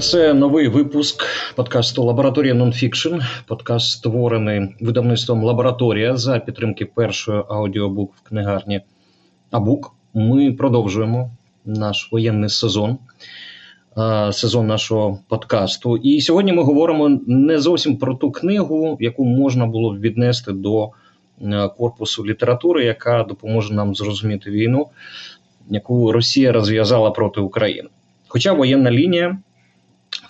Це новий випуск подкасту Лабораторія Нонфікшн. Подкаст створений видавництвом Лабораторія за підтримки першої аудіобук в книгарні Абук. Ми продовжуємо наш воєнний сезон, сезон нашого подкасту. І сьогодні ми говоримо не зовсім про ту книгу, яку можна було б віднести до корпусу літератури, яка допоможе нам зрозуміти війну, яку Росія розв'язала проти України. Хоча воєнна лінія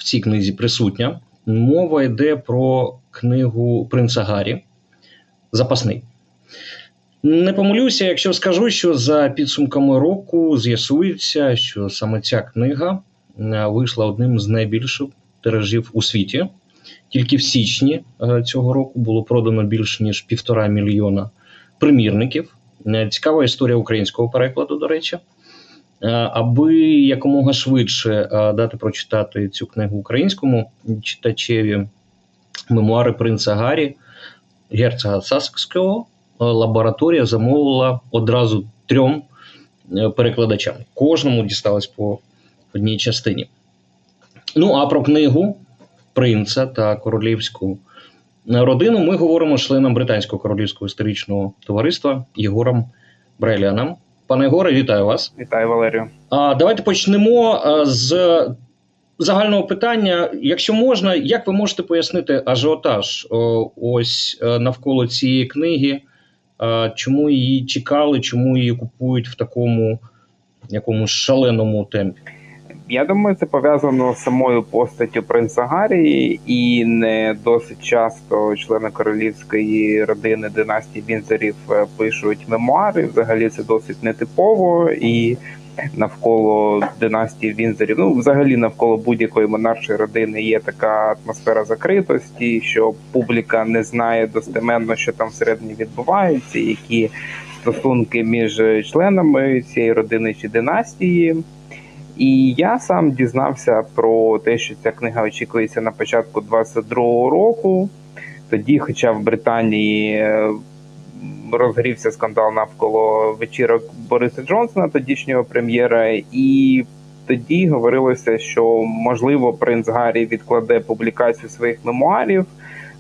цій книзі присутня, мова йде про книгу Принца Гаррі Запасний. Не помилюся, якщо скажу, що за підсумками року з'ясується, що саме ця книга е, вийшла одним з найбільших тиражів у світі. Тільки в січні е, цього року було продано більше ніж півтора мільйона примірників. Е, цікава історія українського перекладу, до речі. Е, аби якомога швидше е, дати прочитати цю книгу українському читачеві мемуари принца Гаррі, герцога Саскського, е, лабораторія замовила одразу трьом перекладачам. Кожному дісталось по одній частині. Ну, а про книгу принца та королівську родину ми говоримо з членом Британського королівського історичного товариства Єгором Брайляном. Пане Горе, вітаю вас. Вітаю, Валерію. А давайте почнемо з загального питання. Якщо можна, як ви можете пояснити ажіотаж ось е, навколо цієї книги? Чому її чекали, чому її купують в такому якомусь шаленому темпі? Я думаю, це пов'язано з самою постаттю принца Гаррі, і не досить часто члени королівської родини династії Вінзорів е, пишуть мемуари. Взагалі це досить нетипово і. Навколо династії Вінзорів, ну взагалі навколо будь-якої монаршої родини є така атмосфера закритості, що публіка не знає достеменно, що там всередині відбувається, які стосунки між членами цієї родини чи династії. І я сам дізнався про те, що ця книга очікується на початку 22-го року. Тоді, хоча в Британії е, розгрівся скандал навколо вечірок Бориса Джонсона, тодішнього прем'єра, і тоді говорилося, що можливо принц Гаррі відкладе публікацію своїх мемуарів.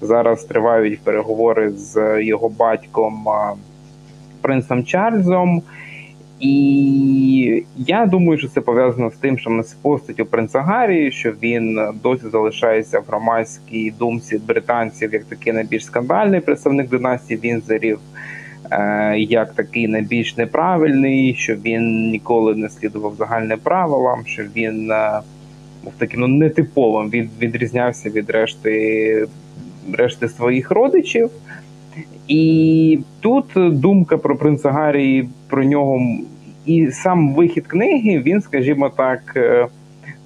Зараз тривають переговори з його батьком принцем Чарльзом. І я думаю, що це пов'язано з тим, що з постаттю принца Гаррі, що він досі залишається в громадській думці британців як такий найбільш скандальний представник династії Вінзерів, е, як такий найбільш неправильний, що він ніколи не слідував загальним правилам, що він е, був таким ну, нетиповим, він відрізнявся від решти решти своїх родичів. І тут думка про принца Гаррі, про нього і сам вихід книги, він, скажімо так, е,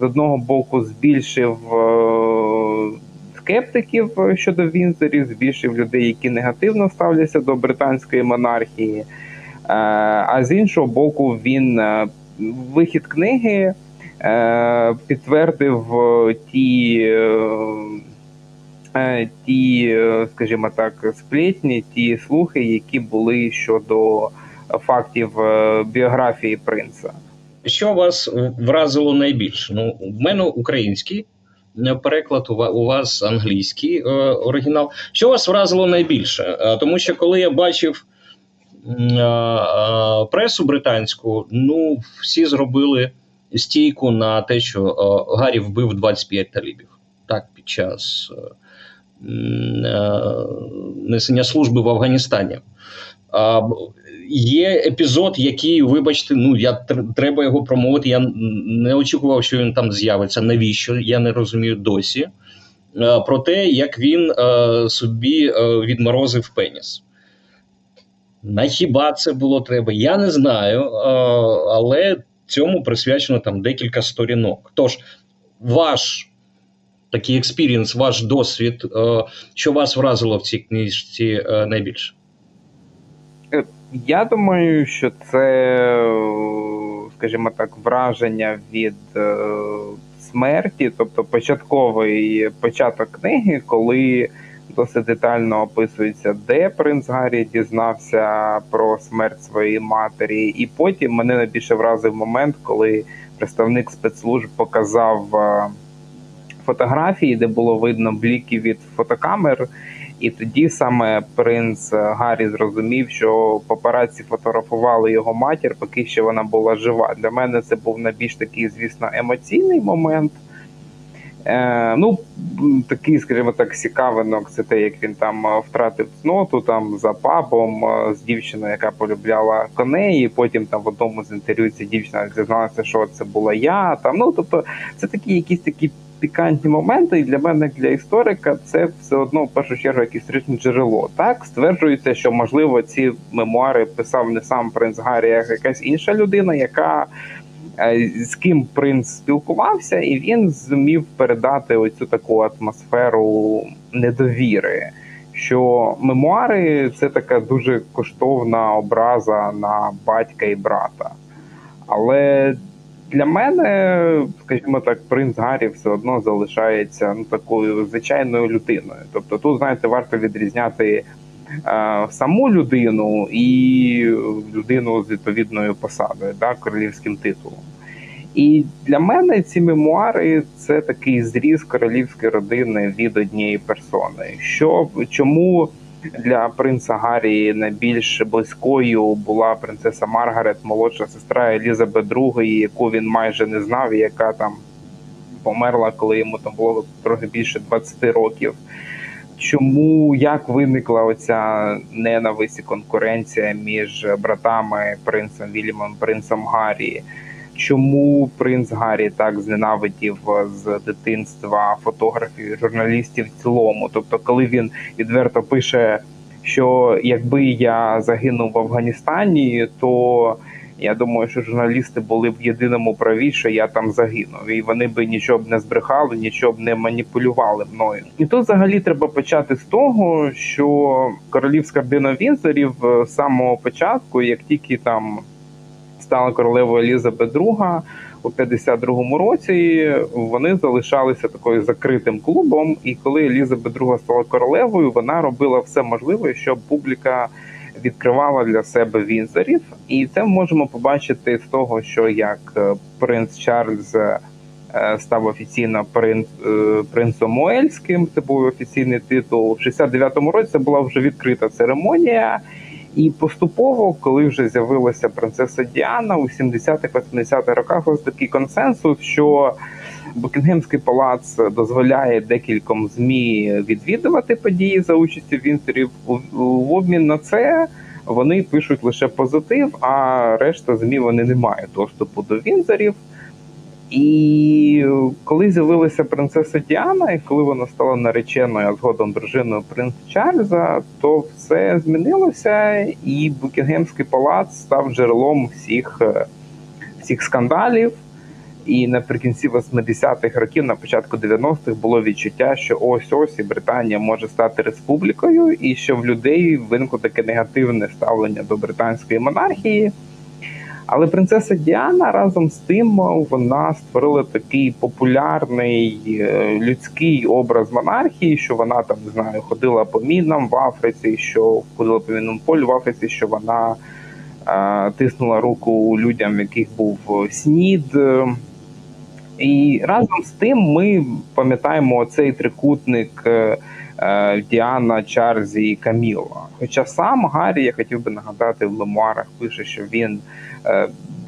з одного боку збільшив е, скептиків щодо Вінзорів, збільшив людей, які негативно ставляться до британської монархії. Е, а з іншого боку, він вихід книги підтвердив ті. Ті, скажімо так, сплетні, ті слухи, які були щодо фактів е, біографії принца. Що вас вразило найбільше? Ну, в мене український е, переклад, у вас англійський е, оригінал. Що вас вразило найбільше? Тому що коли я бачив пресу британську, ну всі зробили стійку на те, що Гаррі вбив 25 талібів так під час несення служби в Афганістані є епізод, який, вибачте, ну я треба його промовити. Я не очікував, що він там з'явиться. Навіщо? Я не розумію досі. Е, про те, як він е, собі е, відморозив пеніс. На хіба це було треба? Я не знаю, але цьому присвячено там декілька сторінок. Тож, ваш такий experience, ваш досвід, що вас вразило в цій книжці найбільше? Я думаю, що це, скажімо так, враження від е, смерті, тобто початковий початок книги, коли досить детально описується, де принц Гаррі дізнався про смерть своєї матері, і потім мене найбільше вразив момент, коли представник спецслужб показав е, фотографії, де було видно бліки від фотокамер. І тоді саме принц Гаррі зрозумів, що папараці фотографували його матір, поки ще вона була жива. Для мене це був найбільш такий, звісно, емоційний момент. Е, Ну, такий, скажімо так, цікавинок, це те, як він там е, втратив цноту там за пабом е, з дівчиною, яка полюбляла коней. і Потім там в одному з інтерв'ю ця дівчина зізналася, що це була я. Там ну тобто, це такі якісь такі пікантні моменти, і для мене, як для історика, це все одно в першу чергу як історичне джерело. Так стверджується, що можливо ці мемуари писав не сам принц Гаррі, а якась інша людина, яка е, з ким принц спілкувався, і він зумів передати оцю таку атмосферу недовіри. Що мемуари це така дуже коштовна образа на батька і брата. Але для мене, скажімо так, принц Гаррі все одно залишається ну такою звичайною людиною. Тобто, тут знаєте, варто відрізняти е, саму людину і людину з відповідною посадою, да, королівським титулом. І для мене ці мемуари це такий зріз королівської родини від однієї персони. Що чому для принца Гаррі найбільш близькою була принцеса Маргарет, молодша сестра Елізабет II, яку він майже не знав, яка там померла, коли йому там було трохи більше 20 років. Чому як виникла оця ненависть і конкуренція між братами принцем Вільямом принцем Гаррі? Чому принц Гаррі так зненавидів з дитинства фотографів, журналістів в цілому? Тобто, коли він відверто пише, що якби я загинув в Афганістані, то я думаю, що журналісти були б в єдиному праві, що я там загинув, і вони би нічого б не збрехали, нічого б не маніпулювали мною. І тут взагалі треба почати з того, що королівська родина Вінзорів з самого початку, як тільки там стала королевою Елізабет II у 52-му році. Вони залишалися такою закритим клубом. І коли Елізабет II стала королевою, вона робила все можливе, щоб публіка відкривала для себе вінзорів. І це ми можемо побачити з того, що як е, принц Чарльз. Е, став офіційно принц е, принцом Уельським, Це був офіційний титул. В 69-му році це була вже відкрита церемонія, і поступово, коли вже з'явилася принцеса Діана у 70-х-80-х роках, ось такий консенсус, що Букінгемський палац дозволяє декільком змі відвідувати події за участю Вінстерів. В обмін на це вони пишуть лише позитив, а решта змі вони не мають доступу до Вінзорів. І коли з'явилася принцеса Діана, і коли вона стала нареченою, а згодом дружиною принца Чарльза, то все змінилося, і Букінгемський палац став джерелом всіх е, всіх скандалів. І наприкінці 80-х років, на початку 90-х, було відчуття, що ось ось і Британія може стати республікою, і що в людей виникло таке негативне ставлення до британської монархії. Але принцеса Діана разом з тим вона створила такий популярний е, людський образ монархії, що вона там не знаю, ходила по мінам в Африці, що ходила по мінному полю в Африці, що вона е, тиснула руку людям, в яких був снід. І разом з тим ми пам'ятаємо цей трикутник е, е, Діана, Чарльзі і Каміла. Хоча сам Гаррі, я хотів би нагадати, в мемуарах пише, що він е,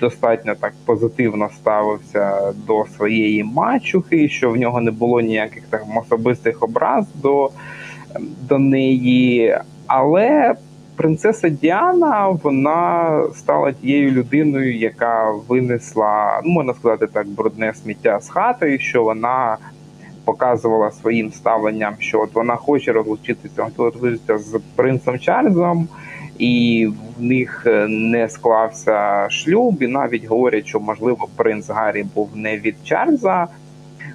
достатньо так позитивно ставився до своєї мачухи, що в нього не було ніяких там особистих образ до, до неї. Але принцеса Діана вона стала тією людиною, яка винесла, ну можна сказати так, брудне сміття з хати, що вона показувала своїм ставленням, що от вона хоче розлучитися, розлучитися з принцем Чарльзом, і в них не склався шлюб, і навіть говорять, що можливо принц Гаррі був не від Чарльза,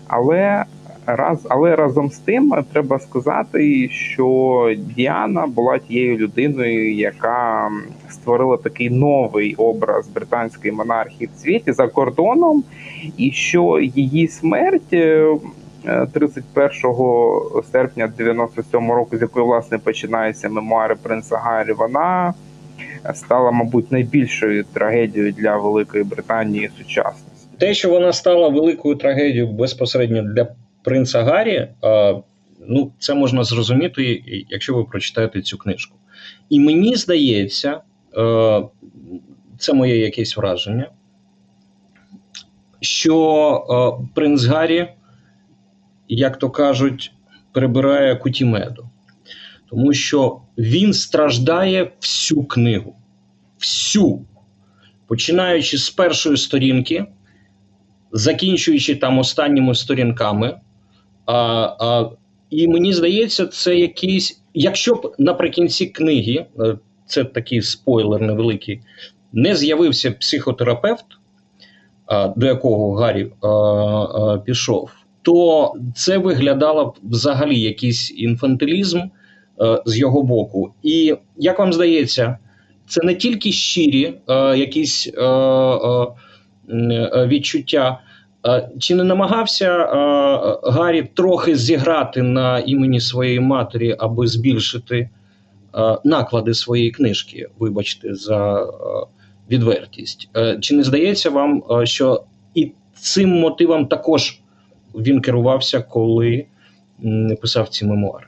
але Раз, але разом з тим треба сказати, що Діана була тією людиною, яка створила такий новий образ британської монархії в світі за кордоном, і що її смерть 31 е, серпня 97 року, з якої власне починаються мемуари принца Гаррі, вона стала, мабуть, найбільшою трагедією для Великої Британії сучасності. Те, що вона стала великою трагедією безпосередньо для принца Гаррі, е, ну, це можна зрозуміти, якщо ви прочитаєте цю книжку. І мені здається, е, це моє якесь враження, що е, принц Гаррі, як то кажуть, прибирає куті меду. Тому що він страждає всю книгу. Всю. Починаючи з першої сторінки, закінчуючи там останніми сторінками. А, а, І мені здається, це якийсь. Якщо б наприкінці книги, е, це такий спойлер невеликий, не з'явився психотерапевт, до якого Гаррі а, пішов, то це виглядало взагалі якийсь інфантилізм е, з його боку. І як вам здається, це не тільки щирі е, якісь а, а, відчуття. Чи не намагався Гаррі трохи зіграти на імені своєї матері, аби збільшити наклади своєї книжки? Вибачте, за відвертість? Чи не здається вам, що і цим мотивом також він керувався, коли писав ці мемуари?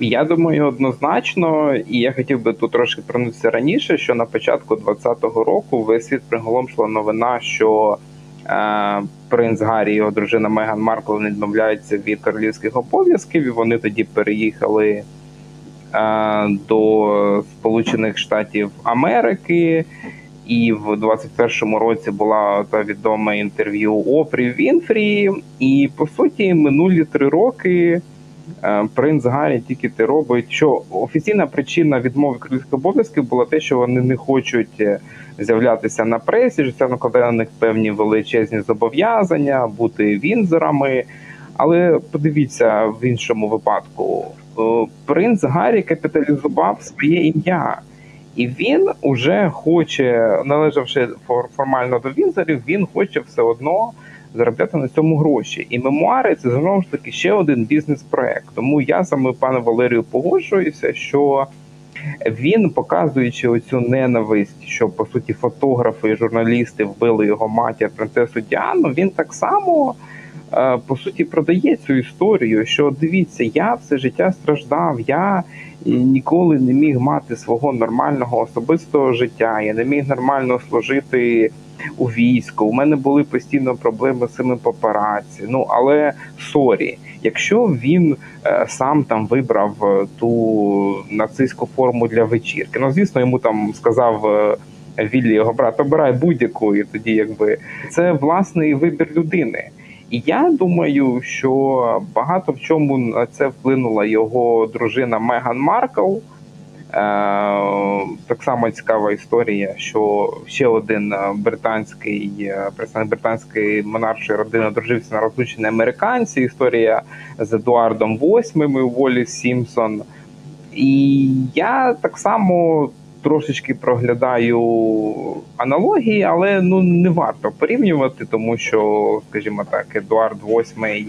Я думаю, однозначно, і я хотів би тут трошки вернутися раніше, що на початку 2020 року весь світ приголомшила новина, що Е, принц Гаррі і його дружина Меган Маркл не відмовляються від королівських обов'язків, і вони тоді переїхали е, до Сполучених Штатів Америки. І в 21-му році була та відоме інтерв'ю Опрі Вінфрі. І по суті, минулі три роки е, принц Гаррі тільки те робить, що офіційна причина відмови королівських обов'язків була те, що вони не хочуть з'являтися на пресі, що це накладає на них певні величезні зобов'язання, бути вінзорами. Але подивіться в іншому випадку, е, принц Гаррі капіталізував своє ім'я, і він уже хоче, належавши формально до вінзорів, він хоче все одно заробляти на цьому гроші. І мемуари це знову ж таки ще один бізнес-проект. Тому я саме пане Валерію погоджуюся, що він показуючи оцю ненависть, що по суті фотографи і журналісти вбили його матір принцесу Діану. Він так само по суті продає цю історію. Що дивіться, я все життя страждав. я Ніколи не міг мати свого нормального особистого життя. Я не міг нормально служити у війську. У мене були постійно проблеми з цими папараці. Ну але sorry, якщо він е, сам там вибрав е, ту нацистську форму для вечірки, ну звісно, йому там сказав. Е, Віллі його брат обирай будь-яку, і тоді якби це власний вибір людини. І я думаю, що багато в чому на це вплинула його дружина Меган Маркл. Е, так само цікава історія, що ще один е, британський е, представник британської монаршої родини одружився на розлучені американці. Історія з Едуардом VIII у Волі Сімпсон. І я так само трошечки проглядаю аналогії, але ну не варто порівнювати, тому що, скажімо так, Едуард VIII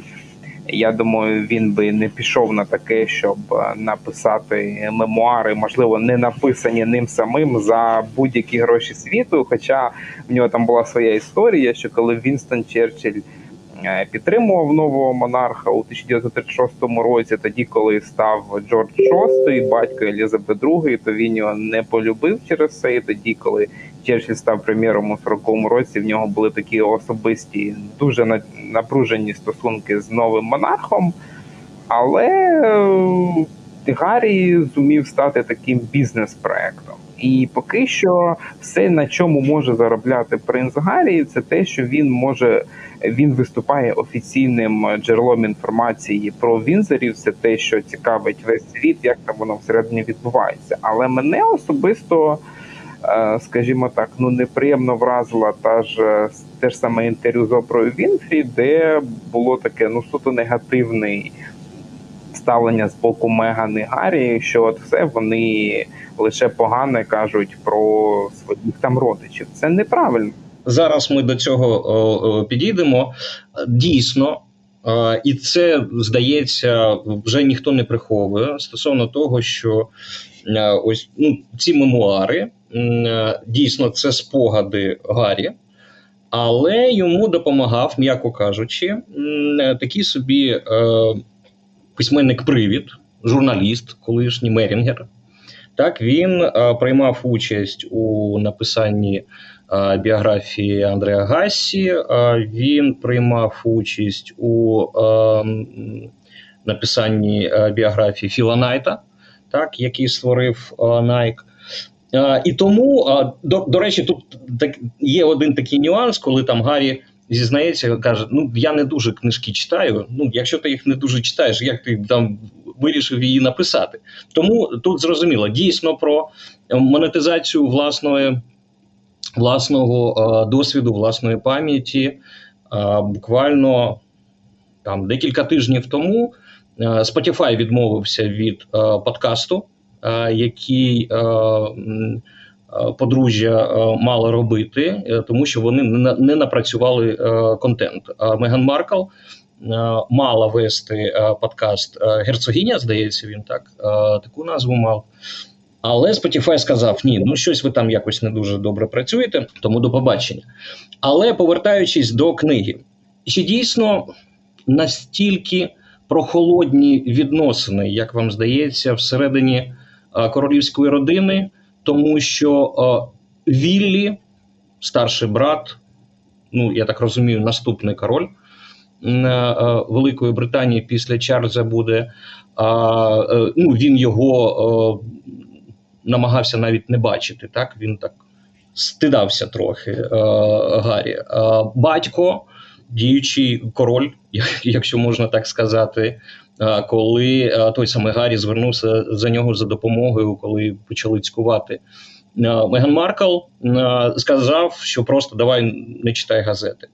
я думаю, він би не пішов на таке, щоб е, написати мемуари, можливо, не написані ним самим за будь-які гроші світу. Хоча в нього там була своя історія, що коли Вінстон Черчилль підтримував нового монарха у 1936 році, тоді коли став Джордж VI, батько Елізабет II, то він його не полюбив через це. І тоді, коли Черчилль став прем'єром у 40-му році. В нього були такі особисті, дуже напружені стосунки з новим монархом, але е, Гаррі зумів стати таким бізнес-проектом. І поки що все, на чому може заробляти принц Гаррі, це те, що він може він виступає офіційним джерелом інформації про Вінзорів. Це те, що цікавить весь світ, як там воно всередині відбувається. Але мене особисто. Е, скажімо так, ну неприємно вразила та ж е, те ж саме інтерв'ю з Опрою Вінфрі, де було таке ну суто негативне ставлення з боку Меган і Гаррі, що от все вони лише погане кажуть про своїх там родичів. Це неправильно. Зараз ми до цього підійдемо. Дійсно. І це здається, вже ніхто не приховує стосовно того, що ось ну, ці мемуари дійсно це спогади Гаррі, Але йому допомагав, м'яко кажучи, такий собі е, письменник-привід, журналіст, колишній Мерінгер. Так, він приймав участь у написанні біографії Андреа Гассі, е, він приймав участь у е, написанні е, біографії Філа Найта, так, який створив е. Е, і тому, до, до речі, тут так, є один такий нюанс, коли там Гаррі зізнається, каже: Ну, я не дуже книжки читаю. Ну, якщо ти їх не дуже читаєш, як ти там вирішив її написати? Тому тут зрозуміло, дійсно про монетизацію власної, власного досвіду, власної пам'яті. Буквально там декілька тижнів тому Spotify відмовився від подкасту. Е, який е, е, подружжя мало робити, тому що вони не напрацювали контент. Меган Маркл мала вести подкаст Герцогиня, здається, він так таку назву мав. Але Spotify сказав: ні, ну щось ви там якось не дуже добре працюєте, тому до побачення. Але повертаючись до книги, чи дійсно настільки прохолодні відносини, як вам здається, всередині Е, королівської родини, тому що е, Віллі, старший брат, ну я так розумію, наступний король е, Великої Британії після Чарльза буде. Ну, Він його намагався навіть не бачити. Так він так стидався трохи Гаррі. Батько, діючий король, якщо можна так сказати коли той самий Гаррі звернувся за нього за допомогою, коли почали цькувати. Меган Маркл сказав, що просто давай не читай газети.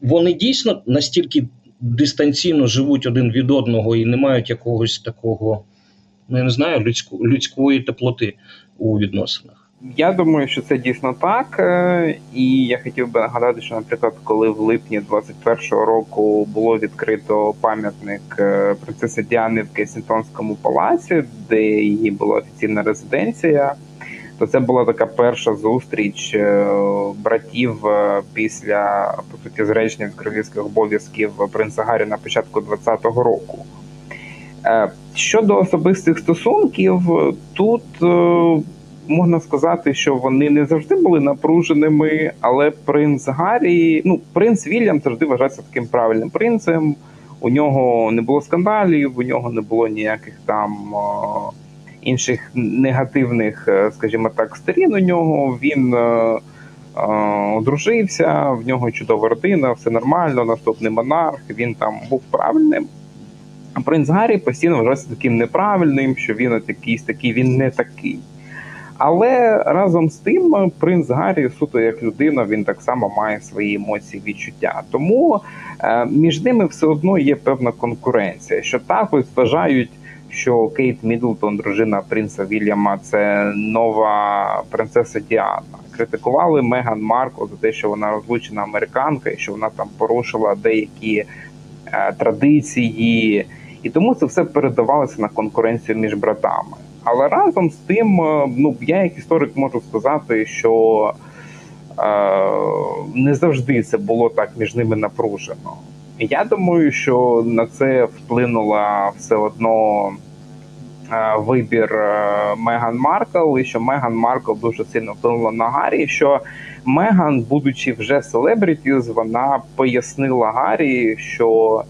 Вони дійсно настільки дистанційно живуть один від одного і не мають якогось такого, ну я не знаю, людську людської теплоти у відносинах. Я думаю, що це дійсно так. Е, і я хотів би нагадати, що, наприклад, коли в липні 21-го року було відкрито пам'ятник е, принцеси Діани в Кесінтонському палаці, де її була офіційна резиденція, то це була така перша зустріч е, братів після по суті зречення від королівських обов'язків принца Гаррі на початку 20-го року. Щодо особистих стосунків, тут можна сказати, що вони не завжди були напруженими, але принц Гаррі, ну принц Вільям завжди вважається таким правильним принцем. У нього не було скандалів, у нього не було ніяких там інших негативних, е, скажімо так, сторін. У нього він е, е, одружився, в нього чудова родина, все нормально. Наступний монарх. Він там був правильним. А принц Гаррі постійно вважався таким неправильним, що він от якийсь такий, він не такий. Але разом з тим, принц Гаррі, суто як людина, він так само має свої емоції, відчуття. Тому е, між ними все одно є певна конкуренція. Що так ось вважають, що Кейт Мідлтон, дружина принца Вільяма, це нова принцеса Діана. Критикували Меган Маркл за те, що вона розлучена американка, і що вона там порушила деякі е, традиції, і тому це все передавалося на конкуренцію між братами. Але разом з тим, е, ну я як історик можу сказати, що е, не завжди це було так між ними напружено. Я думаю, що на це вплинула все одно е, вибір е, Меган Маркл, і що Меган Маркл дуже сильно вплинула на Гаррі. Що Меган, будучи вже селебрітіз, вона пояснила Гаррі, що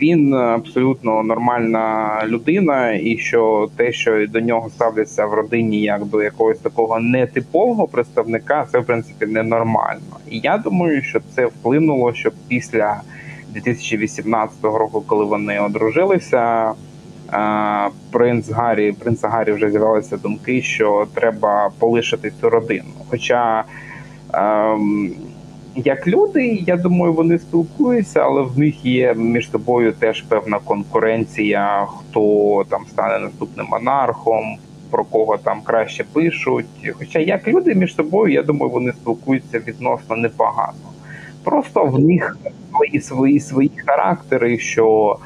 він абсолютно нормальна людина, і що те, що до нього ставляться в родині, як до якогось такого нетипового представника, це в принципі ненормально. І я думаю, що це вплинуло, що після 2018 року, коли вони одружилися. Е, принц Гаррі, принца Гаррі вже з'явилися думки, що треба полишити цю родину. Хоча ем, як люди, я думаю, вони спілкуються, але в них є між собою теж певна конкуренція, хто там стане наступним монархом, про кого там краще пишуть. Хоча як люди між собою, я думаю, вони спілкуються відносно непогано. Просто в них свої свої свої характери, що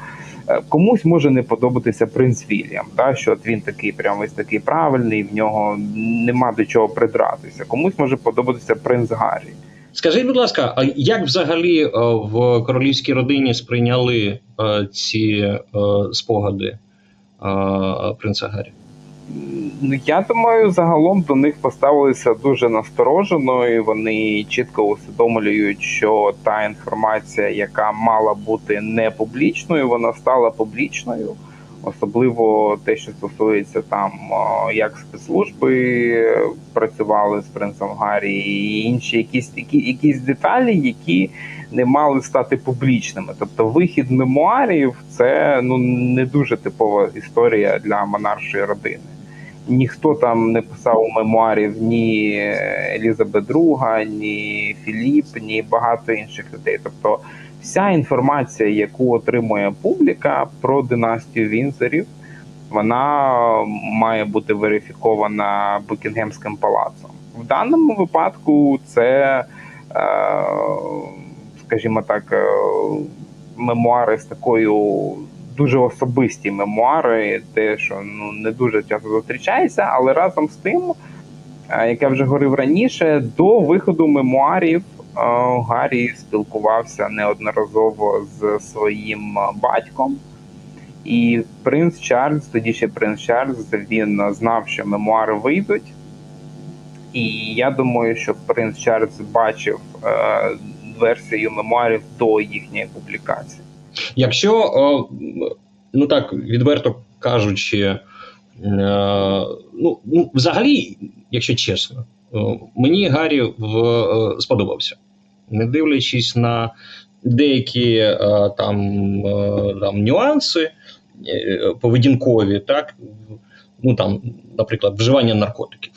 е, комусь може не подобатися принц Вільям, та що от він такий, прямо ось такий правильний, в нього нема до чого придратися. Комусь може подобатися принц Гаррі. Скажіть, будь ласка, а як взагалі е, в королівській родині сприйняли е, ці е, спогади принца Гаррі? Ну, я думаю, загалом до них поставилися дуже насторожено, і вони чітко усвідомлюють, що та інформація, яка мала бути не публічною, вона стала публічною. Особливо те, що стосується там, як спецслужби працювали з принцем Гаррі, і інші якісь які, якісь деталі, які не мали стати публічними. Тобто, вихід мемуарів це ну не дуже типова історія для монаршої родини ніхто там не писав мемуарів ні Елізабет II, ні Філіп, ні багато інших людей. Тобто, вся інформація, яку отримує публіка про династію Вінзорів, вона має бути верифікована Букінгемським палацом. В даному випадку це, е, скажімо так, е, мемуари з такою дуже особисті мемуари, те, що ну не дуже часто зустрічається, але разом з тим, е, як я вже говорив раніше, до виходу мемуарів Гаррі спілкувався неодноразово з своїм батьком. І принц Чарльз, тоді ще принц Чарльз, він знав, що мемуари вийдуть. І я думаю, що принц Чарльз бачив е, версію мемуарів до їхньої публікації. Якщо, ну так, відверто кажучи, е, ну, ну взагалі, якщо чесно, мені Гаррі в, е, сподобався, не дивлячись на деякі е, там там нюанси поведінкові, так, ну там, наприклад, вживання наркотиків.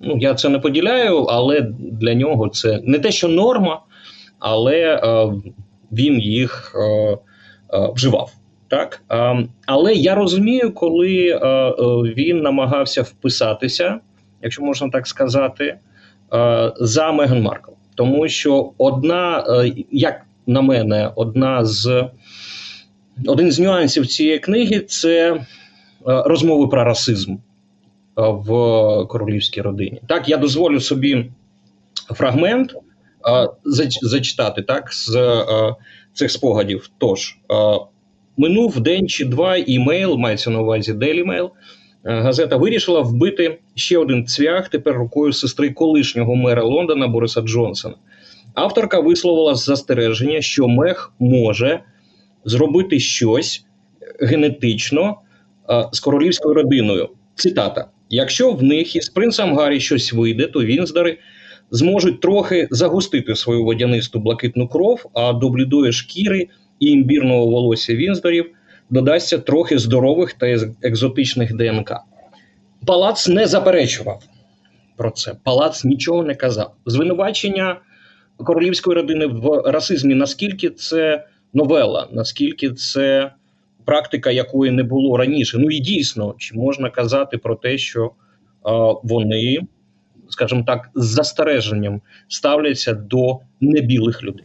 Ну, Я це не поділяю, але для нього це не те, що норма, але він їх е, е, вживав. Так, е, але я розумію, коли він намагався вписатися, якщо можна так сказати, за Меган Маркл. Тому що одна, як на мене, одна з один з нюансів цієї книги це розмови про расизм в королівській родині. Так, я дозволю собі фрагмент зачитати так з цих спогадів. Тож минув день чи два імейл, мається на увазі Daily Mail, Газета вирішила вбити ще один цвях тепер рукою сестри колишнього мера Лондона Бориса Джонсона. Авторка висловила застереження, що Мех може зробити щось генетично з королівською родиною. Цитата: якщо в них із принцем Гаррі щось вийде, то Вінздари зможуть трохи загустити свою водянисту блакитну кров, а до блідої шкіри і імбірного волосся Вінздорів додасться трохи здорових та екзотичних ДНК. Палац не заперечував про це. Палац нічого не казав. Звинувачення королівської родини в расизмі, наскільки це новела, наскільки це практика, якої не було раніше. Ну і дійсно, чи можна казати про те, що е, вони скажімо так, з застереженням ставляться до небілих людей?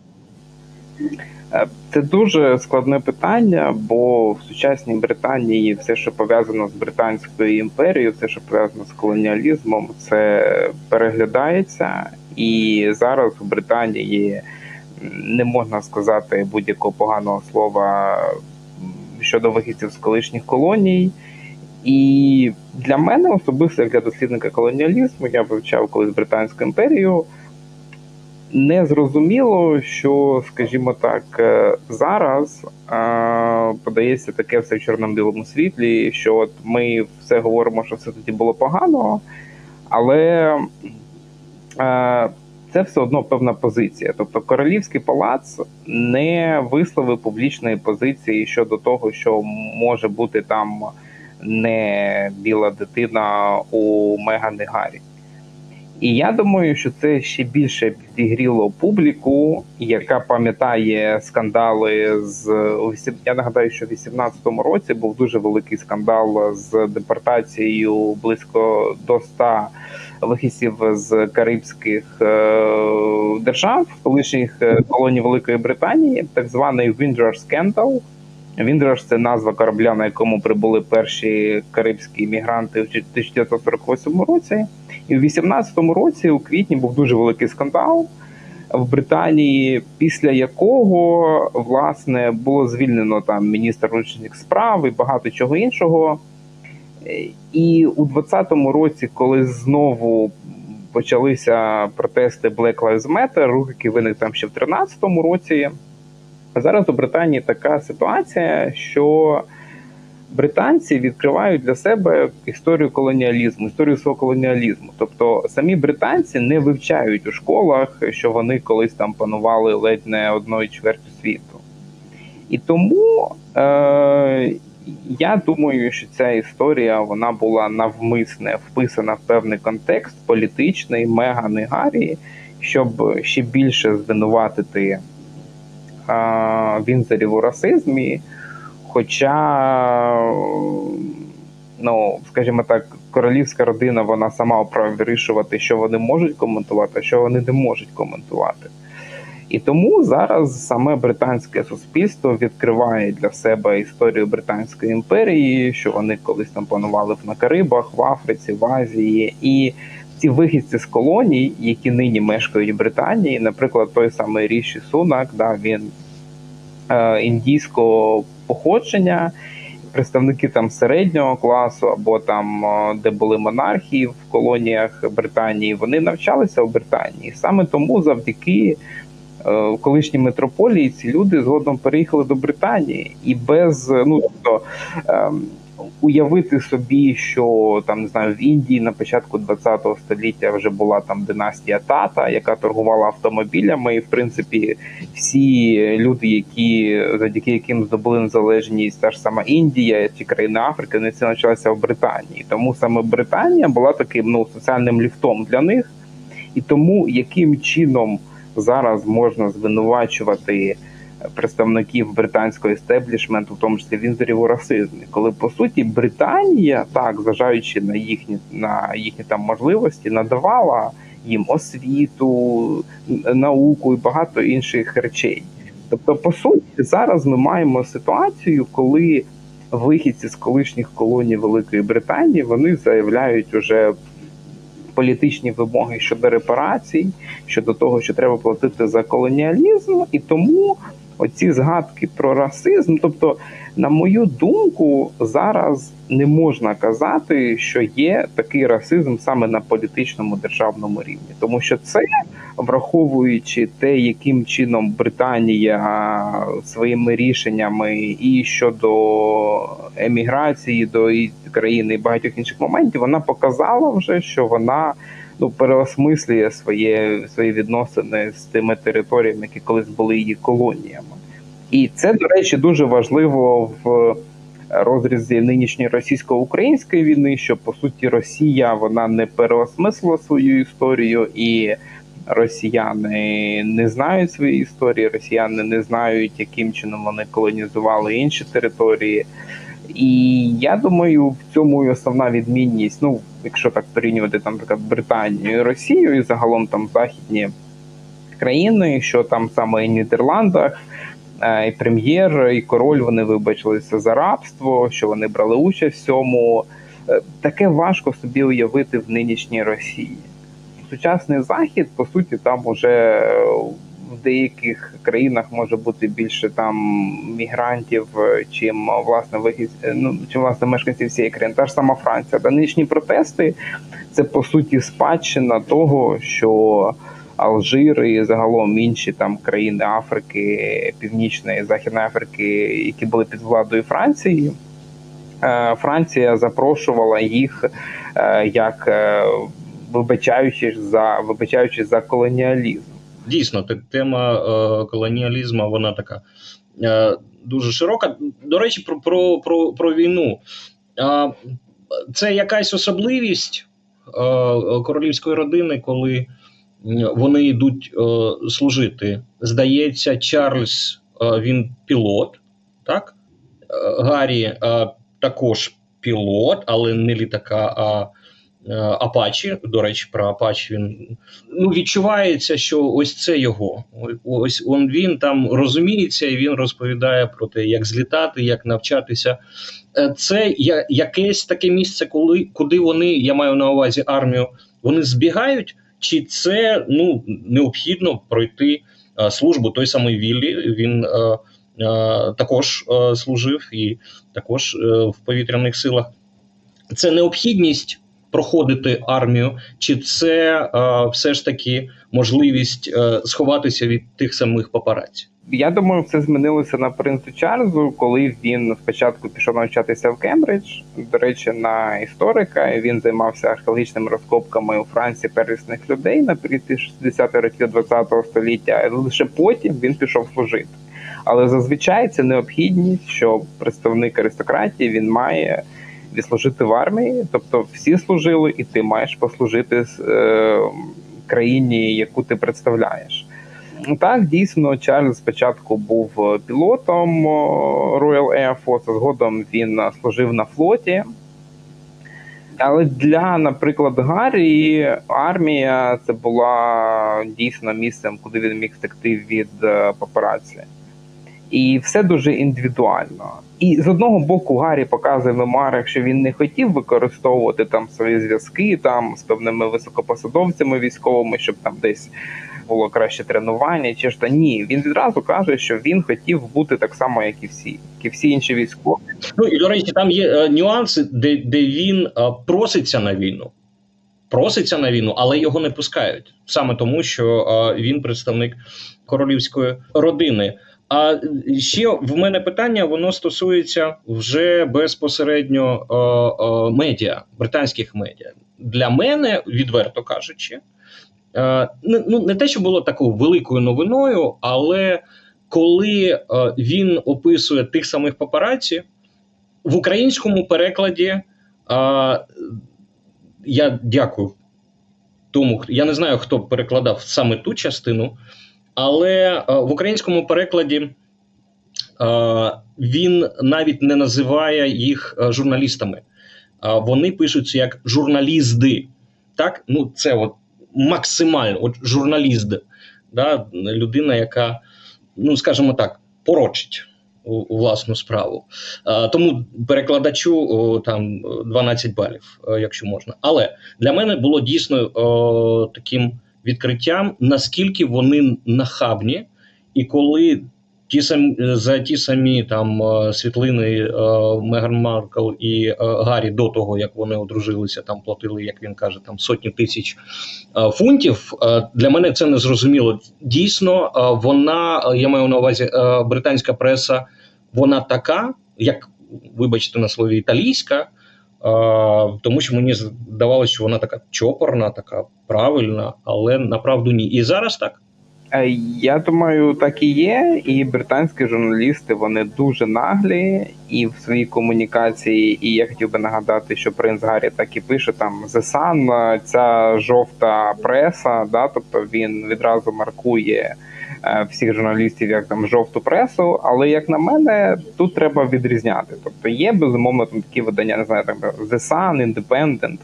Е, це дуже складне питання, бо в сучасній Британії все, що пов'язано з Британською імперією, все, що пов'язано з колоніалізмом, це переглядається. І зараз в Британії не можна сказати будь-якого поганого слова щодо вихідців з колишніх колоній. І для мене особисто, як для дослідника колоніалізму, я вивчав колись Британську імперію. Не зрозуміло, що, скажімо так, е, зараз а, подається таке все в чорно-білому світлі, що от ми все говоримо, що все тоді було погано, але а, це все одно певна позиція. Тобто королівський палац не висловив публічної позиції щодо того, що може бути там не біла дитина у Мегани Гаррі. І я думаю, що це ще більше підігріло публіку, яка пам'ятає скандали з я нагадаю, що в 18-му році був дуже великий скандал з депортацією близько до 100 вихідців з Карибських е, держав, колишніх е, колоній Великої Британії, так званий Windrush Scandal. Віндраж це назва корабля, на якому прибули перші карибські мігранти в 1948 році. І в 18 році, у квітні, був дуже великий скандал. в Британії, після якого власне було звільнено там міністр внутрішніх справ і багато чого іншого. І у 2020 році, коли знову почалися протести Black Lives Matter, рух, виник там ще в 2013 році. Зараз у Британії така ситуація, що британці відкривають для себе історію колоніалізму, історію свого колоніалізму. Тобто самі британці не вивчають у школах, що вони колись там панували ледь не одної чверті світу. І тому е, я думаю, що ця історія вона була навмисне вписана в певний контекст політичний, мега негарії, щоб ще більше звинуватити Вінзерів у расизмі. Хоча, ну, скажімо так, королівська родина вона сама вправі вирішувати, що вони можуть коментувати, а що вони не можуть коментувати. І тому зараз саме британське суспільство відкриває для себе історію Британської імперії, що вони колись там панували на Карибах, в Африці, в Азії, і ці вихідці з колоній, які нині мешкають в Британії, наприклад, той самий Ріші Сунак, да, він е, індійського походження, представники там середнього класу, або там е, де були монархії в колоніях Британії, вони навчалися в Британії. Саме тому завдяки. Е, колишній метрополії ці люди згодом переїхали до Британії і без ну тобто ем, уявити собі, що там не знаю в Індії на початку ХХ століття вже була там династія тата, яка торгувала автомобілями, і в принципі всі люди, які завдяки яким здобули незалежність, та ж сама Індія чи країни Африки, вони це навчалися в Британії. Тому саме Британія була таким ну соціальним ліфтом для них, і тому яким чином зараз можна звинувачувати представників британського істеблішменту, в тому числі він Вінзорів у расизмі, коли по суті Британія, так зважаючи на їхні на їхні там можливості, надавала їм освіту, науку і багато інших речей. Тобто, по суті, зараз ми маємо ситуацію, коли вихідці з колишніх колоній Великої Британії вони заявляють уже політичні вимоги щодо репарацій, щодо того, що треба платити за колоніалізм, і тому оці згадки про расизм, тобто, на мою думку, зараз не можна казати, що є такий расизм саме на політичному державному рівні, тому що це враховуючи те, яким чином Британія своїми рішеннями і щодо еміграції до країни і багатьох інших моментів, вона показала вже, що вона ну переосмислює своє свої відносини з тими територіями, які колись були її колоніями, і це до речі дуже важливо в розрізі нинішньої російсько-української війни, що по суті Росія вона не переосмислила свою історію, і росіяни не знають своєї історії, росіяни не знають, яким чином вони колонізували інші території. І я думаю, в цьому і основна відмінність. Ну, якщо так порівнювати там наприклад, Британію і Росію, і загалом там західні країни, що там саме і в Нідерландах, е, і прем'єр, і король вони вибачилися за рабство, що вони брали участь в цьому. Е, таке важко собі уявити в нинішній Росії. Сучасний захід, по суті, там уже в деяких країнах може бути більше там мігрантів, е, чим власне вихід, е, ну чим власне мешканців всієї країни. Та ж сама Франція. Та нинішні протести це по суті спадщина того, що Алжир і загалом інші там країни Африки, Північної Західної Африки, які були під владою Франції. Е, Франція запрошувала їх як вибачаючись за вибачаючись за колоніалізм дійсно тема е, колоніалізму, вона така е, дуже широка. До речі, про про, про, про війну. Е, це якась особливість е, королівської родини, коли вони йдуть е, служити. Здається, Чарльз е, він пілот, так? Гаррі також пілот, але не літака, а Апачі, до речі, про Апачі він ну відчувається, що ось це його. Ось он він там розуміється, і він розповідає про те, як злітати, як навчатися. Е, це якесь таке місце, коли куди вони, я маю на увазі армію, вони збігають, чи це ну необхідно пройти службу. Той самий Віллі він також служив і також в повітряних силах. Це необхідність проходити армію, чи це все ж таки можливість сховатися від тих самих папараці? Я думаю, все змінилося на принцу Чарльзу, коли він спочатку пішов навчатися в Кембридж. До речі, на історика він займався археологічними розкопками у Франції первісних людей на 60-х років ХХ століття. Лише потім він пішов служити. Але зазвичай це необхідність, що представник аристократії він має відслужити в армії, тобто всі служили, і ти маєш послужити е, країні, яку ти представляєш. Так, дійсно, Чарльз спочатку був е, пілотом е, Royal Air Force, згодом він е, служив на флоті. Але для, наприклад, Гаррі армія це була дійсно місцем, куди він міг втекти від папараці. І все дуже індивідуально. І з одного боку, Гаррі показує в мемуарах, що він не хотів використовувати там свої зв'язки там з певними високопосадовцями військовими, щоб там десь було краще тренування, чи ж та ні. Він відразу каже, що він хотів бути так само, як і всі, як і всі інші військові. Ну і до речі, там є е, нюанси, де де він е, проситься на війну. Проситься на війну, але його не пускають саме тому, що е, він представник королівської родини. А ще в мене питання воно стосується вже безпосередньо е, е, медіа, британських медіа. Для мене, відверто кажучи, Е, ну не те, що було такою великою новиною, але коли е, він описує тих самих папараці в українському перекладі, е, я дякую тому, я не знаю, хто перекладав саме ту частину, але в українському перекладі він навіть не називає їх журналістами. Вони пишуться як журналісти. Так, ну це от максимально от журналіст, да, людина, яка, ну скажімо так, порочить у, власну справу. Тому перекладачу там 12 балів, якщо можна. Але для мене було дійсно таким відкриттям, наскільки вони нахабні, і коли Ті самі за ті самі там е, світлини е, Меган Маркл і е, Гаррі до того, як вони одружилися, там платили, як він каже, там сотні тисяч фунтів. Для мене це не зрозуміло. Дійсно, вона я маю на увазі британська преса, вона така, як вибачте на слові італійська, тому що мені здавалося, що вона така чопорна, така правильна, але направду ні. І зараз так. Е, я думаю, так і є. І британські журналісти вони дуже наглі і в своїй комунікації. І я хотів би нагадати, що принц Гаррі так і пише там The Sun, ця жовта преса. Да, тобто він відразу маркує всіх журналістів як там жовту пресу. Але як на мене, тут треба відрізняти. Тобто є безумовно там такі видання, не знаю, там The Sun, Independent,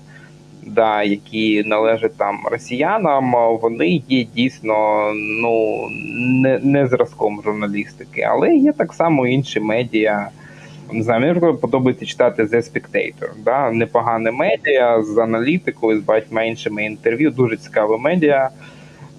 да, які належать там росіянам, вони є дійсно ну не не зразком журналістики, але є так само інші медіа. Не знаю, мені подобається читати The Spectator, да, непогане медіа з аналітикою, з багатьма іншими інтерв'ю, дуже цікаве медіа.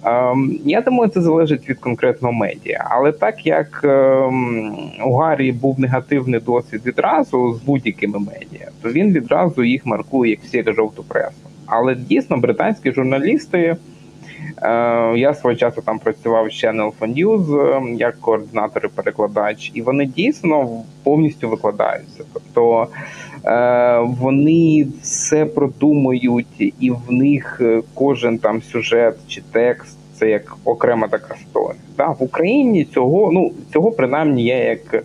Ем, я думаю, це залежить від конкретного медіа. Але так як ем, у Гаррі був негативний досвід відразу з будь-якими медіа, то він відразу їх маркує як всі жовту пресу. Але дійсно британські журналісти. Е, я свого часу там працював з Channel News ем, як координатор і перекладач, і вони дійсно повністю викладаються. Тобто е, вони все продумують, і в них е, кожен там сюжет чи текст це як окрема така історія. Да, В Україні цього ну цього принаймні я як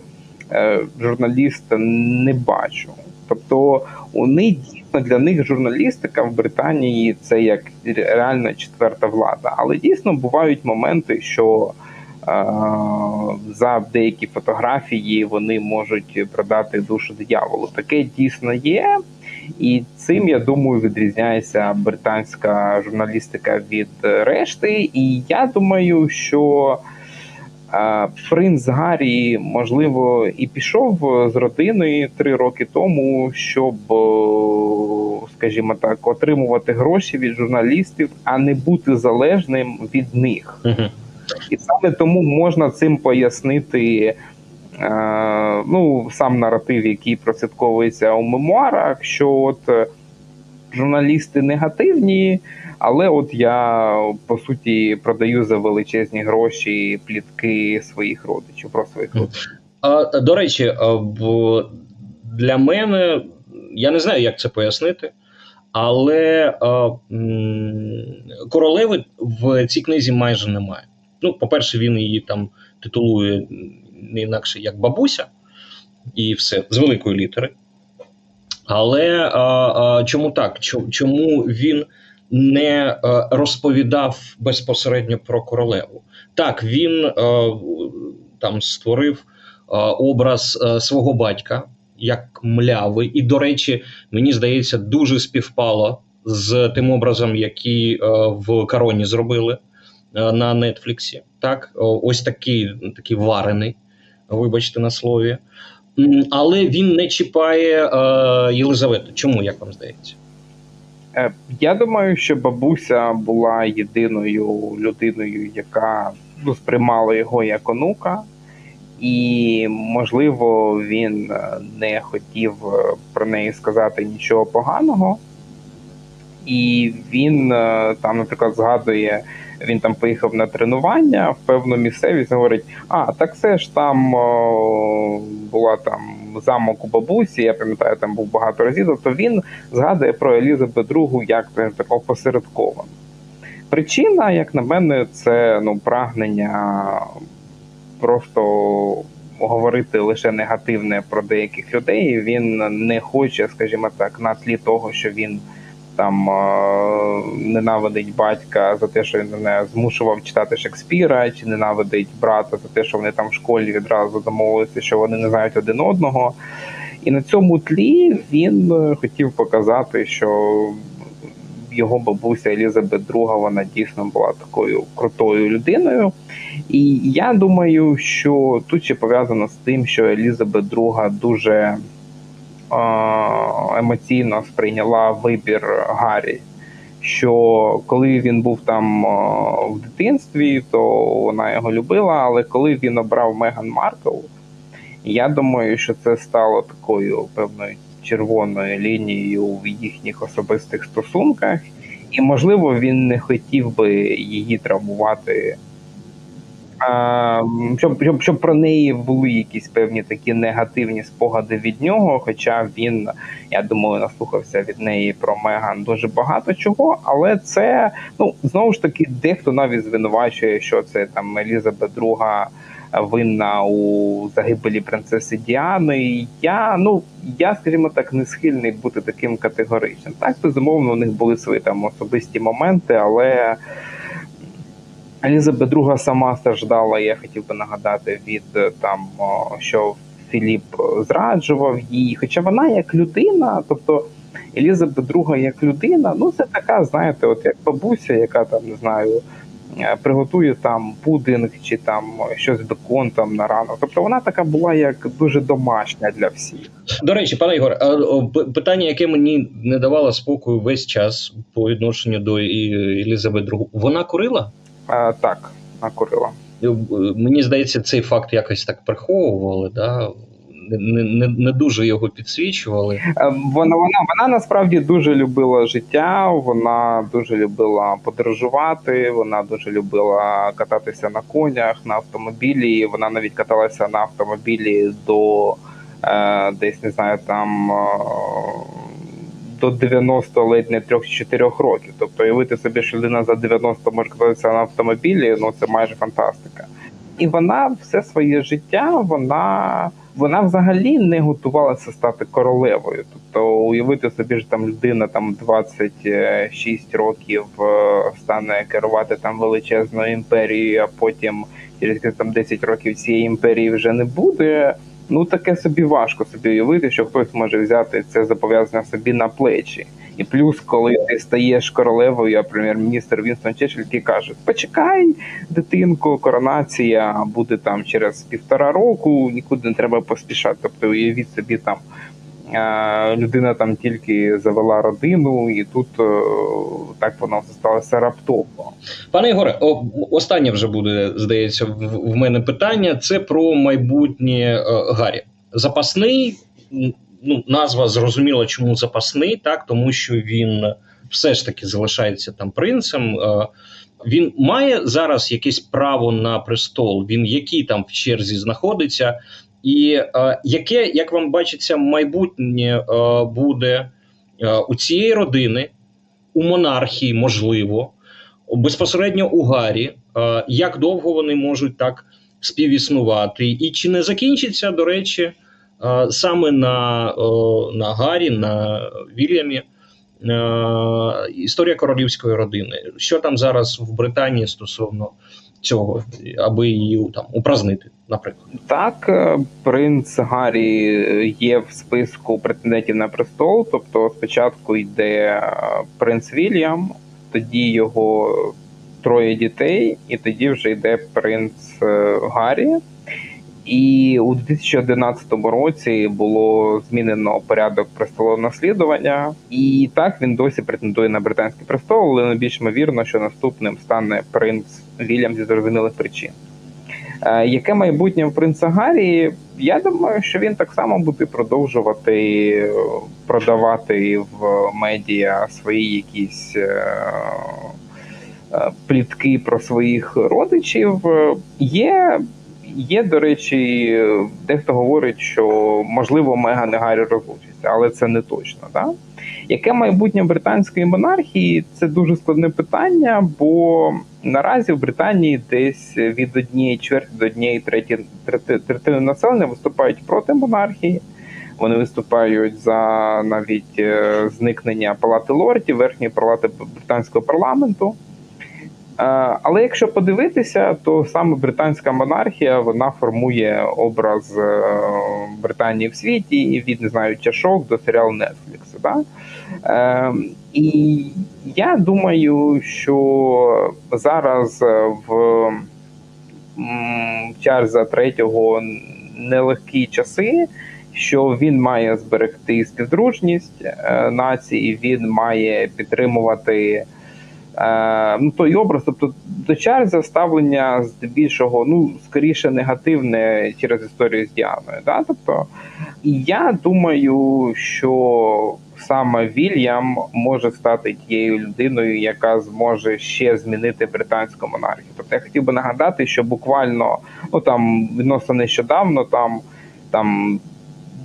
журналіст не бачу. Тобто вони дійсно для них журналістика в Британії це як реальна четверта влада. Але дійсно бувають моменти, що е, за деякі фотографії вони можуть продати душу дияволу. Таке дійсно є, і цим я думаю відрізняється британська журналістика від решти. І я думаю, що Принц Гаррі, можливо, і пішов з родини три роки тому, щоб, скажімо так, отримувати гроші від журналістів, а не бути залежним від них. І саме тому можна цим пояснити ну, сам наратив, який прослідковується у мемуарах, що от журналісти негативні. Але от я по суті продаю за величезні гроші плітки своїх родичів про своїх родичів. А, До речі, для мене я не знаю, як це пояснити, але а, королеви в цій книзі майже немає. Ну, по-перше, він її там титулує не інакше як бабуся, і все з великої літери. Але а, а, чому так? Чому він не розповідав безпосередньо про королеву. Так, він е, там створив образ свого батька як мляви, і, до речі, мені здається, дуже співпало з тим образом, який в Кароні зробили на Нетфліксі. Так, ось такий такий варений, вибачте на слові. Але він не чіпає Єлизавету. Чому як вам здається? Е, я думаю, що бабуся була єдиною людиною, яка ну, сприймала його як онука, і, можливо, він е, не хотів е, про неї сказати нічого поганого. І він там, наприклад, згадує, він там поїхав на тренування в певну місцевість, говорить: а, так це ж там о, була там замок у бабусі, я пам'ятаю, там був багато разів. Тобто він згадує про Елізабет II як так опосередковано. Причина, як на мене, це ну, прагнення просто говорити лише негативне про деяких людей. Він не хоче, скажімо так, на тлі того, що він там ненавидить батька за те, що він мене змушував читати Шекспіра, чи ненавидить брата за те, що вони там в школі відразу домовилися, що вони не знають один одного. І на цьому тлі він е, хотів показати, що його бабуся Елізабет II, вона дійсно була такою крутою людиною. І я думаю, що тут ще пов'язано з тим, що Елізабет II дуже емоційно сприйняла вибір Гаррі. Що коли він був там в дитинстві, то вона його любила. Але коли він обрав Меган Маркл, я думаю, що це стало такою певною червоною лінією в їхніх особистих стосунках, і можливо він не хотів би її травмувати щоб щоб, щоб про неї були якісь певні такі негативні спогади від нього. Хоча він, я думаю, наслухався від неї про Меган дуже багато чого, але це ну знову ж таки дехто навіть звинувачує, що це там Елізабет II винна у загибелі принцеси Діани. Я ну я, скажімо так, не схильний бути таким категоричним. Так безумовно, у них були свої там особисті моменти, але. Елізабет II сама страждала. Я хотів би нагадати від е, там, що Філіп зраджував її. Хоча вона як людина, тобто Елізабет II як людина, ну це така, знаєте, от як бабуся, яка там не знаю. Е, приготує там пудинг чи там щось бекон там на ранок. Тобто вона така була як дуже домашня для всіх. До речі, пане Ігор, питання, яке мені не давало спокою весь час по відношенню до Елізабет II, вона курила? Так, накурила. Е, мені здається, цей факт якось так приховували, да? не не, не дуже його підсвічували. Е, вона вона вона насправді дуже любила життя. Вона дуже любила подорожувати. Вона дуже любила кататися на конях, на автомобілі. Вона навіть каталася на автомобілі до е, десь не знаю там. До 90 ледь не 3-4 років. Тобто уявити собі, що людина за 90 може кататися на автомобілі, ну це майже фантастика. І вона все своє життя, вона вона взагалі не готувалася стати королевою. Тобто, уявити собі, що там людина там 26 років е, стане керувати там величезною імперією, а потім через там 10 років цієї імперії вже не буде. Ну таке собі важко собі уявити, що хтось може взяти це зобов'язання собі на плечі. І плюс, коли ти стаєш королевою, а прем'єр-міністр Вінстон Черчилль який каже: Почекай, дитинку, коронація буде там через півтора року, нікуди не треба поспішати. Тобто, уявіть собі там. Людина там тільки завела родину, і тут е, так воно все сталося раптово. Пане Ігоре, останнє вже буде здається в мене питання. Це про майбутнє е, Гаррі. Запасний ну, назва зрозуміла, чому запасний, так тому що він все ж таки залишається там принцем. Е, він має зараз якесь право на престол. Він який там в черзі знаходиться, і е, яке, як вам бачиться, майбутнє е, буде е, у цієї родини, у монархії, можливо, безпосередньо у Гарі, е, як довго вони можуть так співіснувати, і чи не закінчиться, до речі, саме на на Гаррі, на Вільямі. Історія королівської родини. Що там зараз в Британії стосовно цього, аби її там упразнити, наприклад, так е, принц Гаррі є в списку претендентів на престол. Тобто, спочатку йде е, принц Вільям, тоді його троє дітей, і тоді вже йде принц е, Гаррі. І у 2011 році було змінено порядок престолонаслідування, і так він досі претендує на британський престол, але найбільш ймовірно, що наступним стане принц Вільям зі зрозумілих причин. Е, яке майбутнє в принца Гаррі? Я думаю, що він так само буде продовжувати е, продавати в медіа свої якісь е, плітки про своїх родичів. Є Є, до речі, дехто говорить, що можливо Меган і Гаррі розлучаться, але це не точно. Да? Яке майбутнє британської монархії? Це дуже складне питання, бо наразі в Британії десь від однієї чверті до однієї треті третини населення виступають проти монархії. Вони виступають за навіть е, зникнення палати лордів, верхньої палати британського парламенту. Е, але якщо подивитися, то саме британська монархія вона формує образ е, Британії в світі від не знаю чашок до серіалу Netflix. Да? Е, і я думаю, що зараз в Чарльза третього нелегкі часи. Що він має зберегти співдружність нації, він має підтримувати ну, той образ, тобто до Чарльза ставлення здебільшого, ну, скоріше негативне через історію з Діаною. Да? Тобто, І я думаю, що саме Вільям може стати тією людиною, яка зможе ще змінити британську монархію. Тобто я хотів би нагадати, що буквально ну там відносно нещодавно там там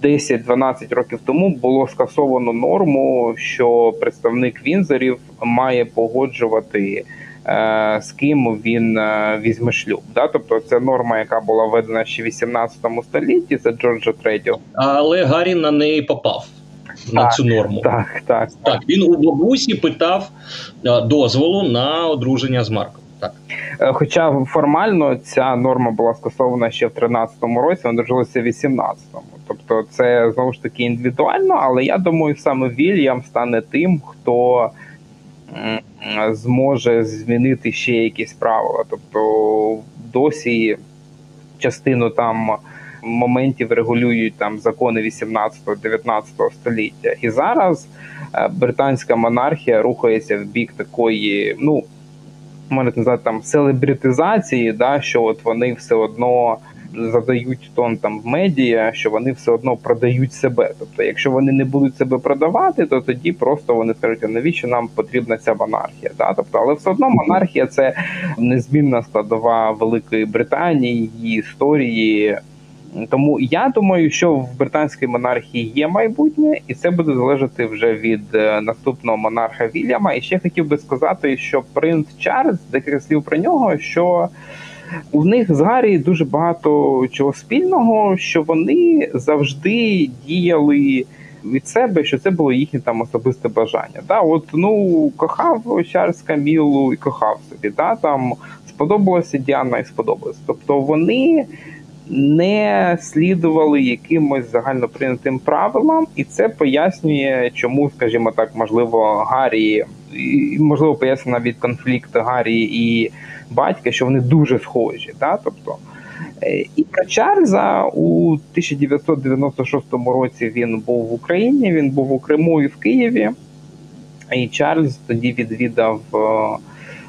10-12 років тому було скасовано норму, що представник Вінзорів має погоджувати. Е, з ким він е, візьме шлюб, да, тобто це норма, яка була введена ще в 18 столітті, це Джорджа Третього. Але Гаррі на неї попав так, на цю норму. Так, так, так. Він у бабусі питав е, дозволу на одруження з Марком. Так, хоча формально ця норма була скасована ще в 13-му році, вона дожилася в 18-му. Тобто, це знову ж таки індивідуально, але я думаю, саме Вільям стане тим, хто зможе змінити ще якісь правила. Тобто досі частину там моментів регулюють там закони 18-19 століття. І зараз е, британська монархія рухається в бік такої, ну можна назвати там селебритизації, да, що от вони все одно задають тон там в медіа, що вони все одно продають себе. Тобто, якщо вони не будуть себе продавати, то тоді просто вони скажуть, а навіщо нам потрібна ця монархія? Да? Тобто, але все одно монархія це незмінна складова Великої Британії, її історії. Тому я думаю, що в британській монархії є майбутнє, і це буде залежати вже від е, наступного монарха Вільяма. І ще хотів би сказати, що принц Чарльз, декілька слів про нього, що у них з Гаррі дуже багато чого спільного, що вони завжди діяли від себе, що це було їхнє там особисте бажання. Да, От ну кохав Чарльз Камілу і кохав собі. Да, там сподобалася Діана і сподобалася. Тобто вони не слідували якимось загальноприйнятим правилам, і це пояснює, чому, скажімо так, можливо, Гаррі, можливо, пояснює навіть конфлікт Гаррі і батька, що вони дуже схожі. Да? Тобто, е, і про Чарльза у 1996 році він був в Україні, він був у Криму і в Києві. І Чарльз тоді відвідав е,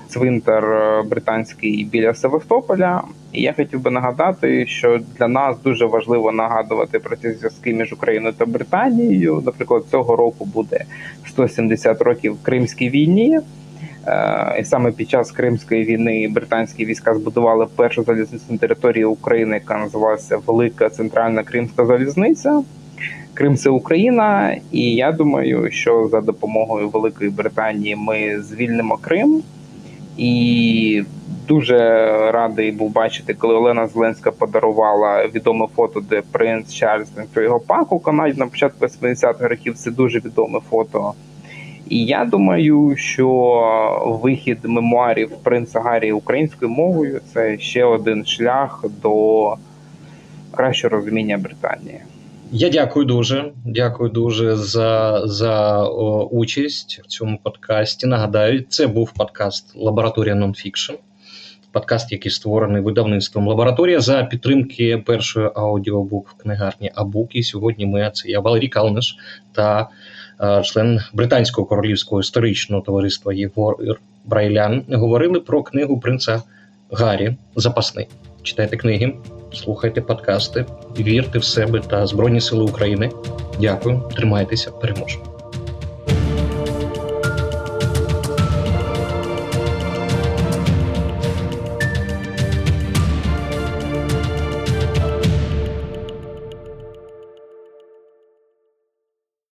цвинтар е, британський біля Севастополя. І я хотів би нагадати, що для нас дуже важливо нагадувати про ці зв'язки між Україною та Британією. Наприклад, цього року буде 170 років Кримській війні. Е, І саме під час Кримської війни британські війська збудували першу залізницю на території України, яка називалася Велика Центральна Кримська залізниця. Крим це Україна, і я думаю, що за допомогою Великої Британії ми звільнимо Крим. І дуже радий був бачити, коли Олена Зеленська подарувала відоме фото, де принц Чарльз танцює його у Канаді на початку 80-х років. Це дуже відоме фото. І я думаю, що вихід мемуарів принца Гаррі українською мовою це ще один шлях до кращого розуміння Британії. Я дякую дуже. Дякую дуже за за о, участь в цьому подкасті. Нагадаю, це був подкаст Лабораторія Нонфікшн. Подкаст, який створений видавництвом лабораторія за підтримки першої аудіобук в книгарні Абук. І сьогодні ми це я Валерій Калниш та член британського королівського історичного товариства Єгор Брайлян говорили про книгу принца Гаррі Запасний. Читайте книги, слухайте подкасти, вірте в себе та Збройні Сили України. Дякую, тримайтеся, переможемо.